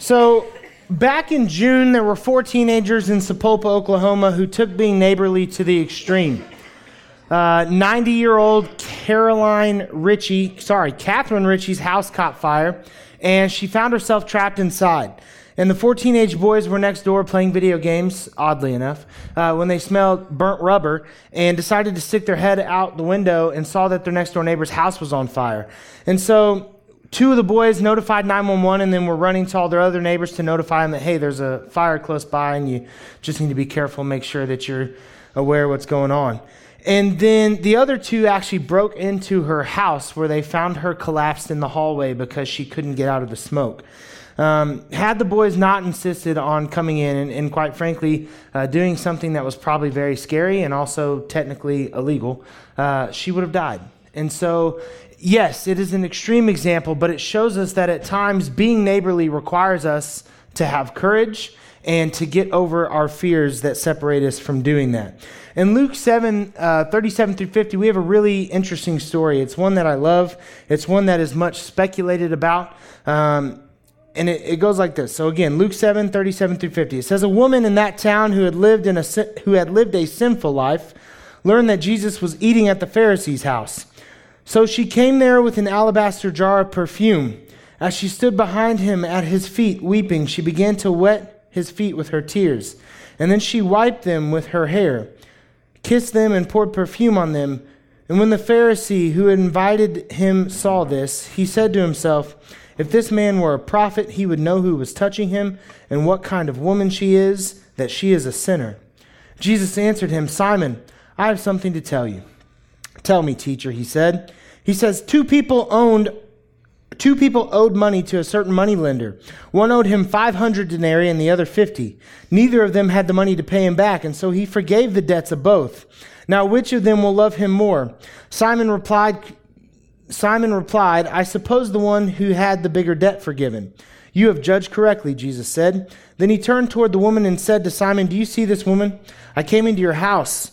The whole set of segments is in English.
So, back in June, there were four teenagers in Sapulpa, Oklahoma, who took being neighborly to the extreme. 90 year old Caroline Ritchie, sorry, Catherine Ritchie's house caught fire, and she found herself trapped inside. And the four teenage boys were next door playing video games, oddly enough, uh, when they smelled burnt rubber and decided to stick their head out the window and saw that their next door neighbor's house was on fire. And so two of the boys notified 911 and then were running to all their other neighbors to notify them that, hey, there's a fire close by and you just need to be careful, make sure that you're aware of what's going on. And then the other two actually broke into her house where they found her collapsed in the hallway because she couldn't get out of the smoke. Um, had the boys not insisted on coming in and, and quite frankly, uh, doing something that was probably very scary and also technically illegal, uh, she would have died. And so, yes, it is an extreme example, but it shows us that at times being neighborly requires us to have courage and to get over our fears that separate us from doing that. In Luke 7, uh, 37 through 50, we have a really interesting story. It's one that I love, it's one that is much speculated about. Um, and it, it, goes like this. So again, Luke 7, 37 through 50. It says, A woman in that town who had lived, in a, who had lived a sinful life learned that Jesus was eating at the Pharisee's house. So she came there with an alabaster jar of perfume. As she stood behind him at his feet, weeping, she began to wet his feet with her tears. And then she wiped them with her hair, kissed them, and poured perfume on them. And when the Pharisee who had invited him saw this, he said to himself, If this man were a prophet, he would know who was touching him and what kind of woman she is, that she is a sinner. Jesus answered him, Simon, I have something to tell you. Tell me, teacher, he said. He says, Two people owned Two people owed money to a certain moneylender. One owed him 500 denarii and the other 50. Neither of them had the money to pay him back, and so he forgave the debts of both. Now, which of them will love him more? Simon replied, Simon replied, I suppose the one who had the bigger debt forgiven. You have judged correctly, Jesus said. Then he turned toward the woman and said to Simon, Do you see this woman? I came into your house.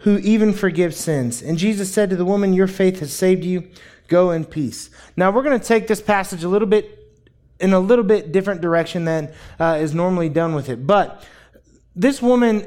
who even forgives sins? And Jesus said to the woman, Your faith has saved you. Go in peace. Now we're going to take this passage a little bit in a little bit different direction than uh, is normally done with it. But this woman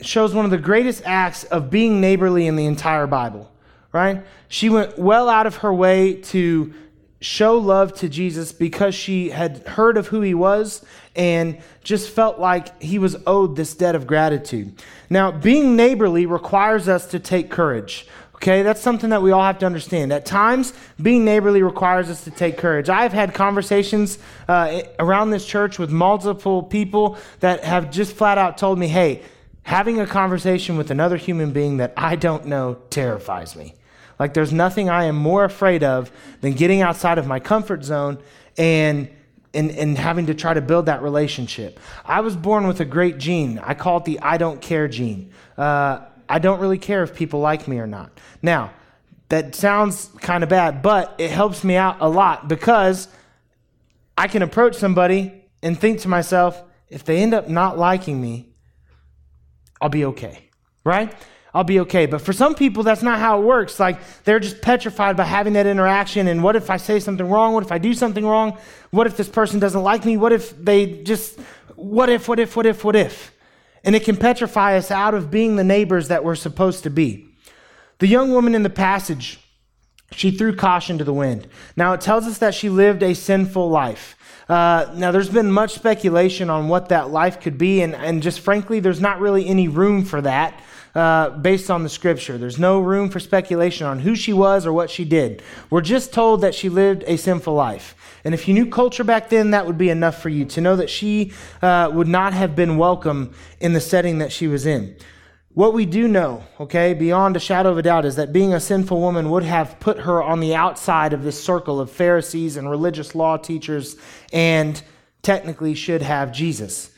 shows one of the greatest acts of being neighborly in the entire Bible, right? She went well out of her way to show love to Jesus because she had heard of who he was and just felt like he was owed this debt of gratitude. Now, being neighborly requires us to take courage. Okay, that's something that we all have to understand. At times, being neighborly requires us to take courage. I've had conversations uh, around this church with multiple people that have just flat out told me, hey, having a conversation with another human being that I don't know terrifies me. Like, there's nothing I am more afraid of than getting outside of my comfort zone and and, and having to try to build that relationship. I was born with a great gene. I call it the I don't care gene. Uh, I don't really care if people like me or not. Now, that sounds kind of bad, but it helps me out a lot because I can approach somebody and think to myself, if they end up not liking me, I'll be okay, right? I'll be okay. But for some people, that's not how it works. Like they're just petrified by having that interaction. And what if I say something wrong? What if I do something wrong? What if this person doesn't like me? What if they just, what if, what if, what if, what if? and it can petrify us out of being the neighbors that we're supposed to be. The young woman in the passage, she threw caution to the wind. Now, it tells us that she lived a sinful life. Uh, now, there's been much speculation on what that life could be, and, and just frankly, there's not really any room for that uh, based on the scripture. There's no room for speculation on who she was or what she did. We're just told that she lived a sinful life. And if you knew culture back then, that would be enough for you to know that she uh, would not have been welcome in the setting that she was in. What we do know, okay, beyond a shadow of a doubt, is that being a sinful woman would have put her on the outside of this circle of Pharisees and religious law teachers and technically should have Jesus.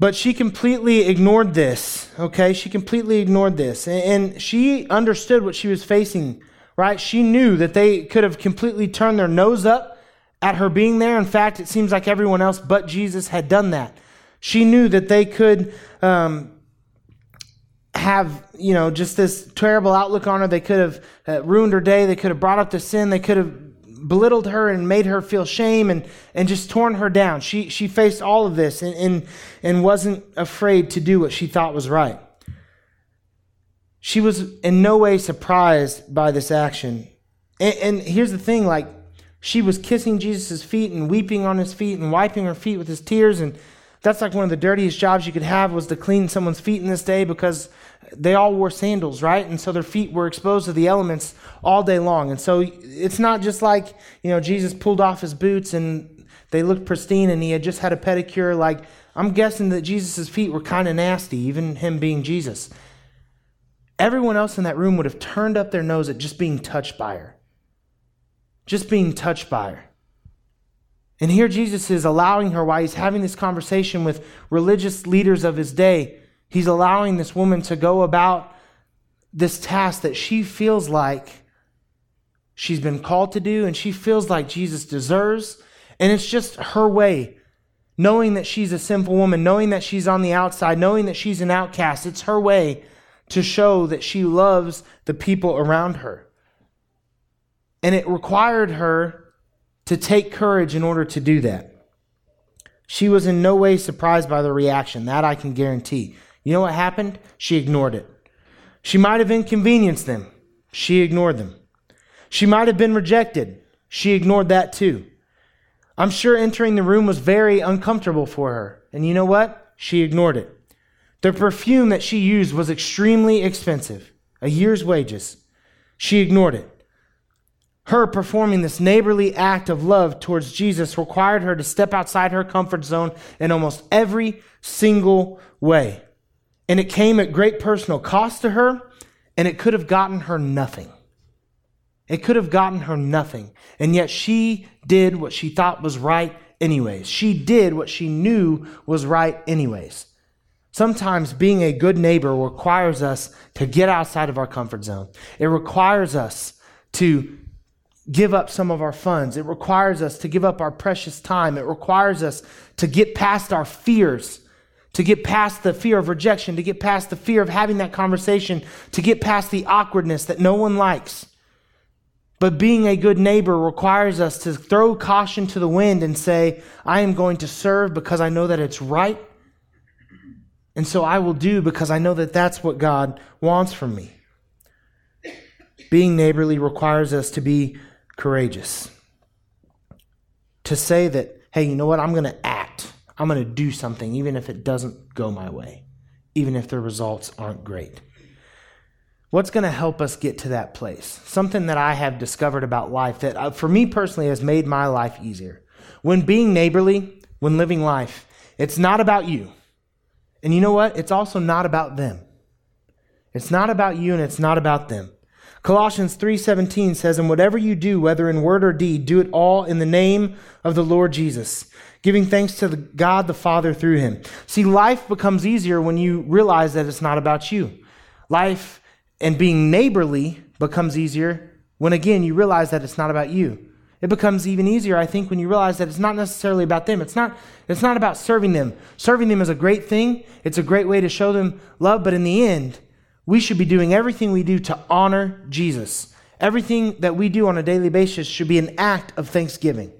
But she completely ignored this, okay? She completely ignored this. And she understood what she was facing, right? She knew that they could have completely turned their nose up at her being there. In fact, it seems like everyone else but Jesus had done that. She knew that they could um, have, you know, just this terrible outlook on her. They could have uh, ruined her day. They could have brought up the sin. They could have belittled her and made her feel shame and, and just torn her down. She, she faced all of this and, and, and wasn't afraid to do what she thought was right. She was in no way surprised by this action. And, and here's the thing like, she was kissing Jesus' feet and weeping on his feet and wiping her feet with his tears. And that's like one of the dirtiest jobs you could have was to clean someone's feet in this day because they all wore sandals, right? And so their feet were exposed to the elements all day long. And so it's not just like, you know, Jesus pulled off his boots and they looked pristine and he had just had a pedicure. Like, I'm guessing that Jesus' feet were kind of nasty, even him being Jesus. Everyone else in that room would have turned up their nose at just being touched by her. Just being touched by her. And here Jesus is allowing her while he's having this conversation with religious leaders of his day He's allowing this woman to go about this task that she feels like she's been called to do and she feels like Jesus deserves. And it's just her way, knowing that she's a sinful woman, knowing that she's on the outside, knowing that she's an outcast. It's her way to show that she loves the people around her. And it required her to take courage in order to do that. She was in no way surprised by the reaction, that I can guarantee. You know what happened? She ignored it. She might have inconvenienced them. She ignored them. She might have been rejected. She ignored that too. I'm sure entering the room was very uncomfortable for her. And you know what? She ignored it. The perfume that she used was extremely expensive, a year's wages. She ignored it. Her performing this neighborly act of love towards Jesus required her to step outside her comfort zone in almost every single way. And it came at great personal cost to her, and it could have gotten her nothing. It could have gotten her nothing. And yet she did what she thought was right, anyways. She did what she knew was right, anyways. Sometimes being a good neighbor requires us to get outside of our comfort zone. It requires us to give up some of our funds. It requires us to give up our precious time. It requires us to get past our fears to get past the fear of rejection, to get past the fear of having that conversation, to get past the awkwardness that no one likes. But being a good neighbor requires us to throw caution to the wind and say, I am going to serve because I know that it's right. And so I will do because I know that that's what God wants from me. Being neighborly requires us to be courageous. To say that, hey, you know what, I'm going to act. I'm going to do something, even if it doesn't go my way, even if the results aren't great. What's going to help us get to that place? Something that I have discovered about life that, uh, for me personally, has made my life easier. When being neighborly, when living life, it's not about you. And you know what? It's also not about them. It's not about you and it's not about them. Colossians 3:17 says, "And whatever you do, whether in word or deed, do it all in the name of the Lord Jesus, giving thanks to the God the Father through him. See, life becomes easier when you realize that it's not about you. Life and being neighborly becomes easier when, again, you realize that it's not about you. It becomes even easier, I think, when you realize that it's not necessarily about them. It's not, it's not about serving them. Serving them is a great thing, it's a great way to show them love, but in the end, we should be doing everything we do to honor Jesus. Everything that we do on a daily basis should be an act of thanksgiving,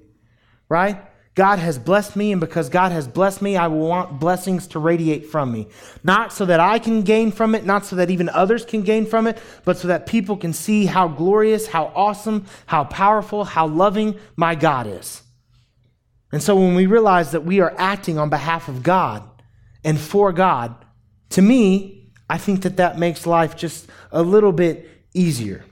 right? God has blessed me, and because God has blessed me, I want blessings to radiate from me. Not so that I can gain from it, not so that even others can gain from it, but so that people can see how glorious, how awesome, how powerful, how loving my God is. And so when we realize that we are acting on behalf of God and for God, to me, I think that that makes life just a little bit easier.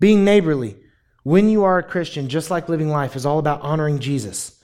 Being neighborly, when you are a Christian, just like living life is all about honoring Jesus.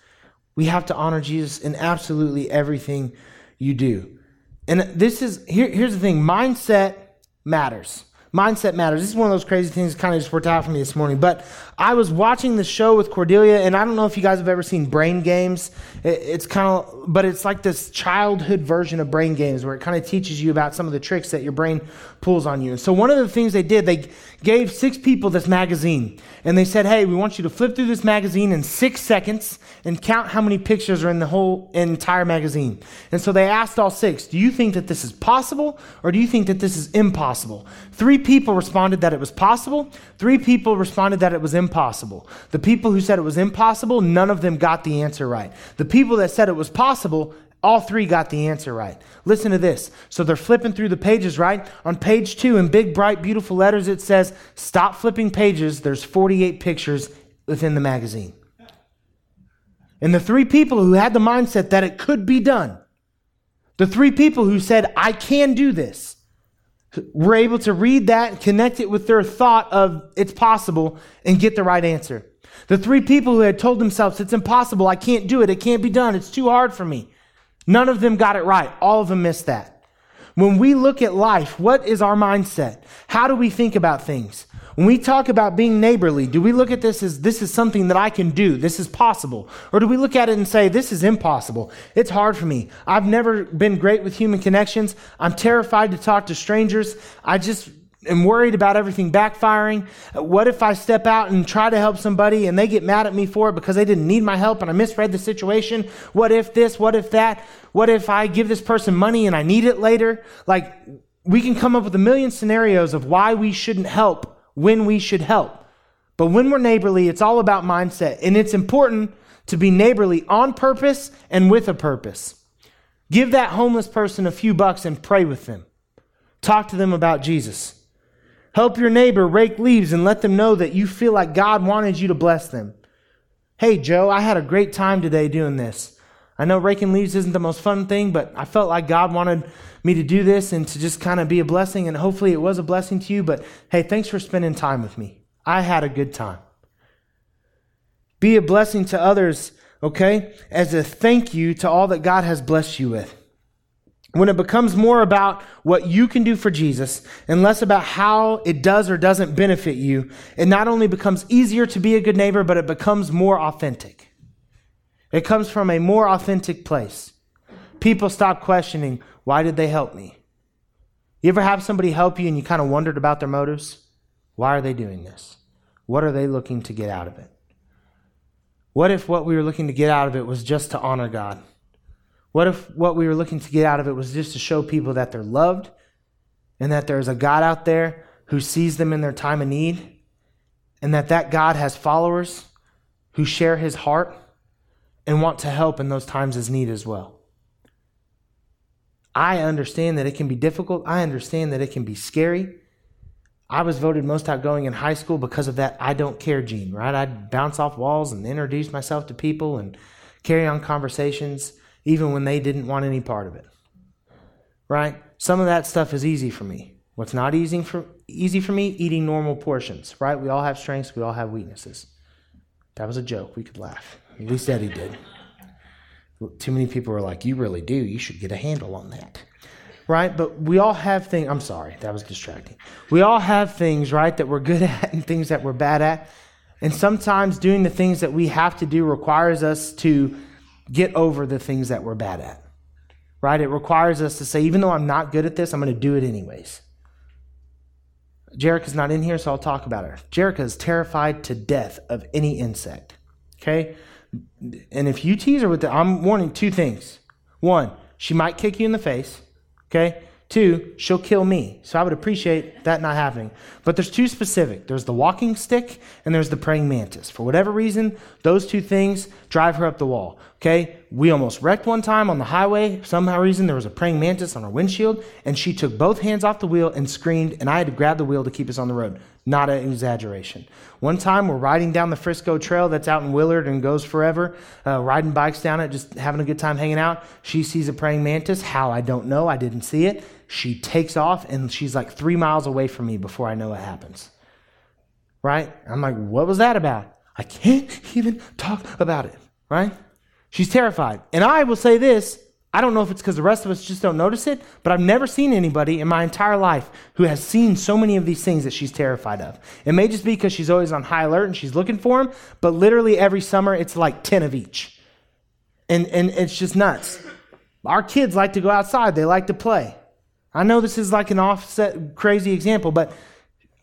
We have to honor Jesus in absolutely everything you do. And this is here, here's the thing mindset matters. Mindset matters. This is one of those crazy things that kind of just worked out for me this morning. But I was watching the show with Cordelia, and I don't know if you guys have ever seen Brain Games. It's kind of, but it's like this childhood version of Brain Games where it kind of teaches you about some of the tricks that your brain pulls on you. And so one of the things they did, they gave six people this magazine, and they said, "Hey, we want you to flip through this magazine in six seconds and count how many pictures are in the whole entire magazine." And so they asked all six, "Do you think that this is possible, or do you think that this is impossible?" Three Three people responded that it was possible. Three people responded that it was impossible. The people who said it was impossible, none of them got the answer right. The people that said it was possible, all three got the answer right. Listen to this. So they're flipping through the pages, right? On page two, in big, bright, beautiful letters, it says, Stop flipping pages. There's 48 pictures within the magazine. And the three people who had the mindset that it could be done, the three people who said, I can do this, were able to read that, and connect it with their thought of it's possible, and get the right answer. The three people who had told themselves, it's impossible, I can't do it, it can't be done, it's too hard for me. None of them got it right. All of them missed that. When we look at life, what is our mindset? How do we think about things? When we talk about being neighborly, do we look at this as this is something that I can do? This is possible. Or do we look at it and say, this is impossible? It's hard for me. I've never been great with human connections. I'm terrified to talk to strangers. I just am worried about everything backfiring. Uh, what if I step out and try to help somebody and they get mad at me for it because they didn't need my help and I misread the situation? What if this? What if that? What if I give this person money and I need it later? Like, we can come up with a million scenarios of why we shouldn't help when we should help. But when we're neighborly, it's all about mindset. And it's important to be neighborly on purpose and with a purpose. Give that homeless person a few bucks and pray with them. Talk to them about Jesus. Help your neighbor rake leaves and let them know that you feel like God wanted you to bless them. Hey, Joe, I had a great time today doing this. I know raking leaves isn't the most fun thing, but I felt like God wanted me to do this and to just kind of be a blessing. And hopefully it was a blessing to you. But hey, thanks for spending time with me. I had a good time. Be a blessing to others, okay, as a thank you to all that God has blessed you with. When it becomes more about what you can do for Jesus and less about how it does or doesn't benefit you, it not only becomes easier to be a good neighbor, but it becomes more authentic. It comes from a more authentic place. People stop questioning, why did they help me? You ever have somebody help you and you kind of wondered about their motives? Why are they doing this? What are they looking to get out of it? What if what we were looking to get out of it was just to honor God? What if what we were looking to get out of it was just to show people that they're loved and that there's a God out there who sees them in their time of need and that that God has followers who share his heart and want to help in those times of need as well? I understand that it can be difficult. I understand that it can be scary. I was voted most outgoing in high school because of that I don't care gene, right? I'd bounce off walls and introduce myself to people and carry on conversations even when they didn't want any part of it. Right? Some of that stuff is easy for me. What's not easy for easy for me? Eating normal portions, right? We all have strengths, we all have weaknesses. That was a joke. We could laugh. At least Eddie did. Too many people are like, you really do. You should get a handle on that. Right? But we all have things. I'm sorry, that was distracting. We all have things, right, that we're good at and things that we're bad at. And sometimes doing the things that we have to do requires us to get over the things that we're bad at. Right? It requires us to say, even though I'm not good at this, I'm going to do it anyways. Jerica's not in here, so I'll talk about her. Jerica is terrified to death of any insect. Okay? And if you tease her with that, I'm warning two things. One, she might kick you in the face. Okay? Two, she'll kill me. So I would appreciate that not happening. But there's two specific there's the walking stick and there's the praying mantis. For whatever reason, those two things drive her up the wall. Okay? We almost wrecked one time on the highway. Somehow reason there was a praying mantis on our windshield, and she took both hands off the wheel and screamed, and I had to grab the wheel to keep us on the road. Not an exaggeration. One time we're riding down the Frisco Trail that's out in Willard and goes forever, uh, riding bikes down it, just having a good time hanging out. She sees a praying mantis. How? I don't know. I didn't see it. She takes off, and she's like three miles away from me before I know what happens. Right? I'm like, what was that about? I can't even talk about it. Right? She's terrified. And I will say this I don't know if it's because the rest of us just don't notice it, but I've never seen anybody in my entire life who has seen so many of these things that she's terrified of. It may just be because she's always on high alert and she's looking for them, but literally every summer it's like 10 of each. And, and it's just nuts. Our kids like to go outside, they like to play. I know this is like an offset, crazy example, but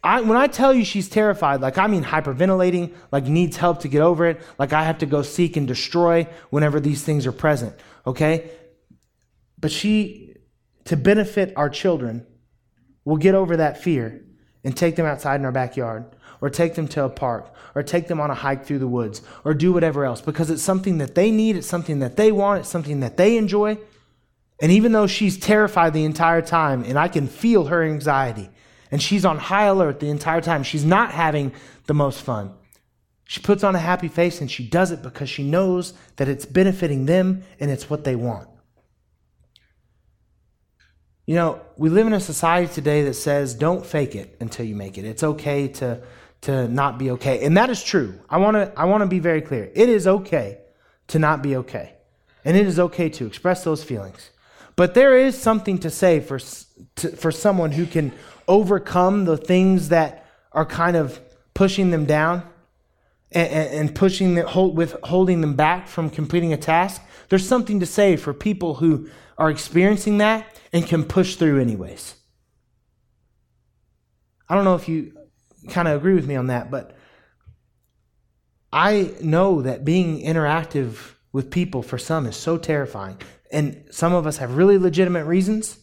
I, when I tell you she's terrified, like I mean hyperventilating, like needs help to get over it, like I have to go seek and destroy whenever these things are present, okay? But she, to benefit our children, will get over that fear and take them outside in our backyard, or take them to a park, or take them on a hike through the woods, or do whatever else, because it's something that they need, it's something that they want, it's something that they enjoy. And even though she's terrified the entire time, and I can feel her anxiety, and she's on high alert the entire time, she's not having the most fun. She puts on a happy face and she does it because she knows that it's benefiting them and it's what they want. You know, we live in a society today that says don't fake it until you make it. It's okay to to not be okay. And that is true. I want to I want to be very clear. It is okay to not be okay. And it is okay to express those feelings. But there is something to say for to, for someone who can overcome the things that are kind of pushing them down and, and pushing them, hold, with holding them back from completing a task. There's something to say for people who are experiencing that and can push through anyways. I don't know if you kind of agree with me on that, but I know that being interactive with people for some is so terrifying. And some of us have really legitimate reasons.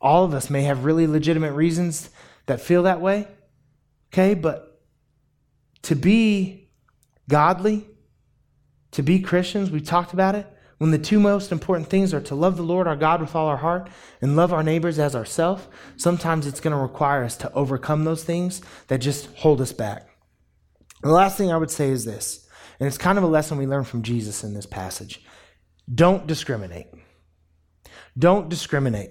All of us may have really legitimate reasons that feel that way. Okay, but to be godly, to be Christians, we've talked about it, when the two most important things are to love the Lord our God with all our heart and love our neighbors as ourselves, sometimes it's going to require us to overcome those things that just hold us back. The last thing I would say is this, and it's kind of a lesson we learn from Jesus in this passage don't discriminate. Don't discriminate.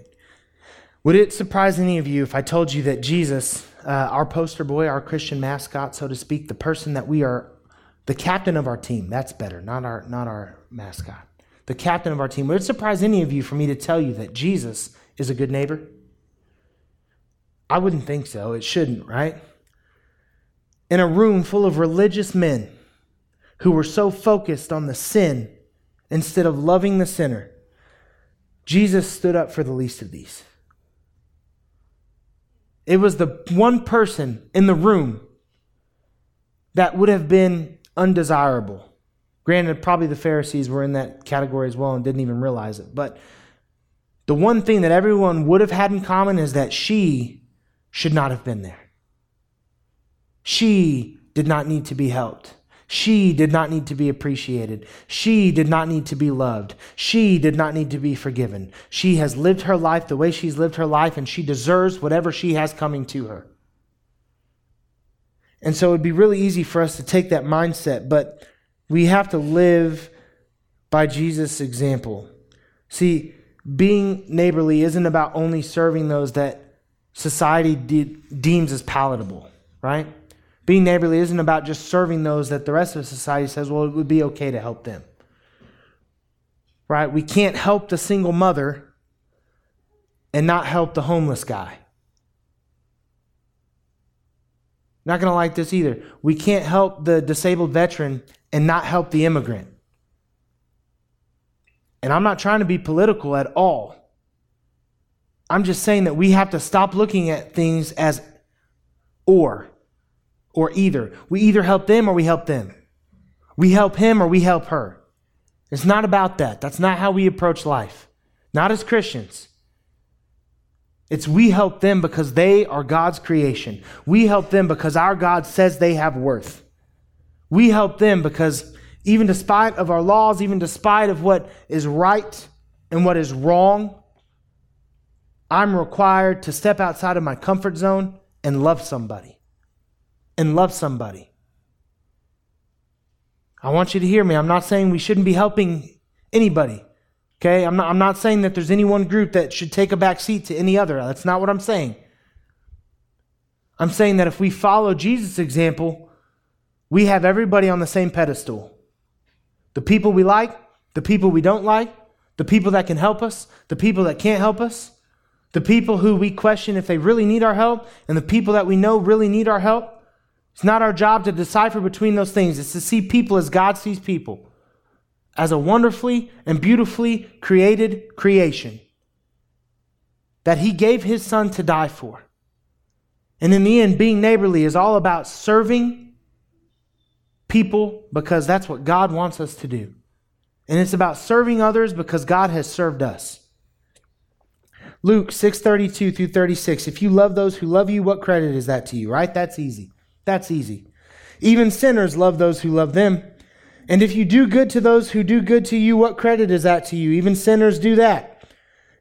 Would it surprise any of you if I told you that Jesus, uh, our poster boy, our Christian mascot, so to speak, the person that we are, the captain of our team, that's better, not our, not our mascot the captain of our team. Would it surprise any of you for me to tell you that Jesus is a good neighbor? I wouldn't think so. It shouldn't, right? In a room full of religious men who were so focused on the sin instead of loving the sinner, Jesus stood up for the least of these. It was the one person in the room that would have been undesirable Granted, probably the Pharisees were in that category as well and didn't even realize it. But the one thing that everyone would have had in common is that she should not have been there. She did not need to be helped. She did not need to be appreciated. She did not need to be loved. She did not need to be forgiven. She has lived her life the way she's lived her life, and she deserves whatever she has coming to her. And so it'd be really easy for us to take that mindset, but we have to live by Jesus' example. See, being neighborly isn't about only serving those that society de- deems as palatable, right? Being neighborly isn't about just serving those that the rest of society says, well, it would be okay to help them. Right? We can't help the single mother and not help the homeless guy. Not going to like this either. We can't help the disabled veteran and not help the immigrant. And I'm not trying to be political at all. I'm just saying that we have to stop looking at things as or or either. We either help them or we help them. We help him or we help her. It's not about that. That's not how we approach life. Not as Christians. It's we help them because they are God's creation. We help them because our God says they have worth. We help them because even despite of our laws, even despite of what is right and what is wrong, I'm required to step outside of my comfort zone and love somebody. And love somebody. I want you to hear me. I'm not saying we shouldn't be helping anybody. Okay? I'm not, I'm not saying that there's any one group that should take a back seat to any other. That's not what I'm saying. I'm saying that if we follow Jesus' example, we have everybody on the same pedestal. The people we like, the people we don't like, the people that can help us, the people that can't help us, the people who we question if they really need our help, and the people that we know really need our help. It's not our job to decipher between those things. It's to see people as God sees people, as a wonderfully and beautifully created creation that He gave His Son to die for. And in the end, being neighborly is all about serving people because that's what God wants us to do. And it's about serving others because God has served us. Luke 6:32 through 36. If you love those who love you, what credit is that to you, right? That's easy. That's easy. Even sinners love those who love them. And if you do good to those who do good to you, what credit is that to you? Even sinners do that.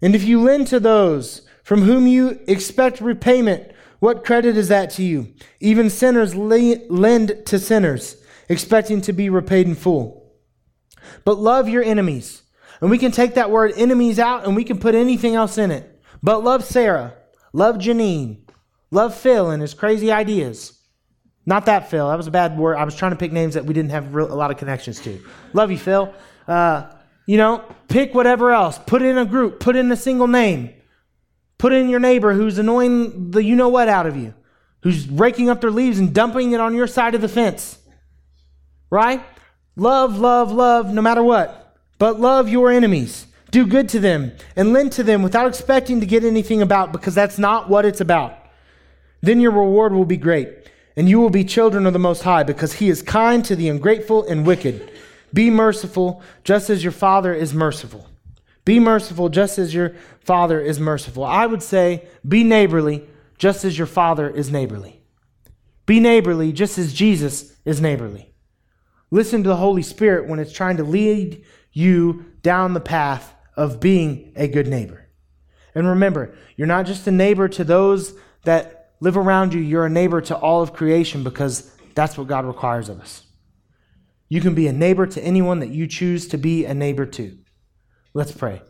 And if you lend to those from whom you expect repayment, what credit is that to you? Even sinners lend to sinners, expecting to be repaid in full. But love your enemies. And we can take that word enemies out and we can put anything else in it. But love Sarah, love Janine, love Phil and his crazy ideas. Not that Phil. That was a bad word. I was trying to pick names that we didn't have real, a lot of connections to. Love you, Phil. Uh, you know, pick whatever else. Put in a group. Put in a single name. Put in your neighbor who's annoying the you know what out of you, who's raking up their leaves and dumping it on your side of the fence. Right? Love, love, love, no matter what. But love your enemies. Do good to them and lend to them without expecting to get anything about because that's not what it's about. Then your reward will be great, and you will be children of the Most High because He is kind to the ungrateful and wicked. Be merciful, just as your Father is merciful. Be merciful, just as your Father is merciful. I would say, be neighborly, just as your Father is neighborly. Be neighborly, just as Jesus is neighborly. Listen to the Holy Spirit when it's trying to lead you down the path of being a good neighbor. And remember, you're not just a neighbor to those that live around you, you're a neighbor to all of creation because that's what God requires of us. You can be a neighbor to anyone that you choose to be a neighbor to. Let's pray.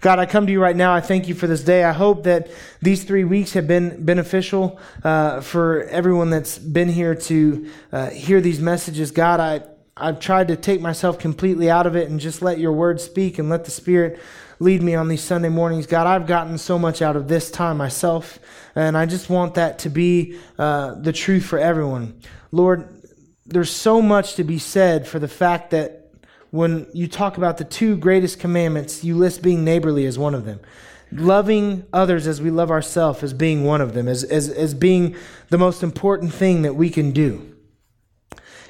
God, I come to you right now. I thank you for this day. I hope that these three weeks have been beneficial uh, for everyone that's been here to uh, hear these messages. God, I, I've tried to take myself completely out of it and just let your word speak and let the Spirit lead me on these Sunday mornings. God, I've gotten so much out of this time myself, and I just want that to be uh, the truth for everyone. Lord, there's so much to be said for the fact that when you talk about the two greatest commandments, you list being neighborly as one of them. Loving others as we love ourselves as being one of them, as, as, as being the most important thing that we can do.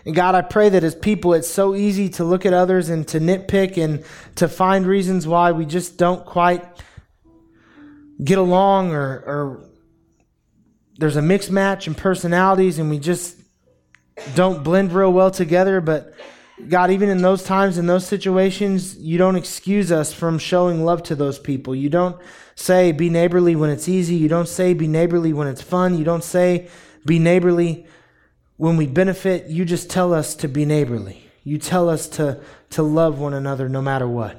And God, I pray that as people, it's so easy to look at others and to nitpick and to find reasons why we just don't quite get along or, or there's a mixed match in personalities and we just don't blend real well together. But God, even in those times, in those situations, you don't excuse us from showing love to those people. You don't say be neighborly when it's easy. You don't say be neighborly when it's fun. You don't say be neighborly when we benefit. You just tell us to be neighborly. You tell us to, to love one another no matter what.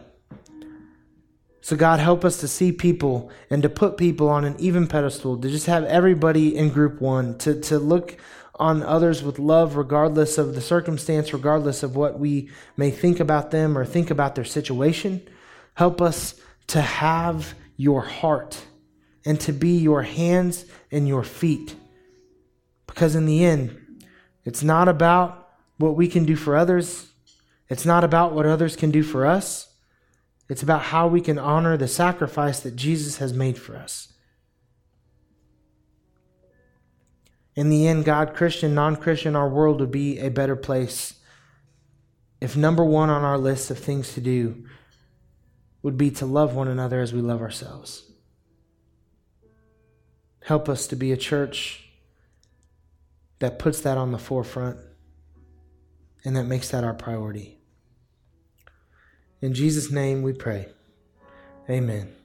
So, God, help us to see people and to put people on an even pedestal, to just have everybody in group one, to, to look on others with love, regardless of the circumstance, regardless of what we may think about them or think about their situation. Help us to have your heart and to be your hands and your feet. Because in the end, it's not about what we can do for others, it's not about what others can do for us. It's about how we can honor the sacrifice that Jesus has made for us. In the end, God, Christian, non Christian, our world would be a better place if number one on our list of things to do would be to love one another as we love ourselves. Help us to be a church that puts that on the forefront and that makes that our priority. In Jesus' name we pray. Amen.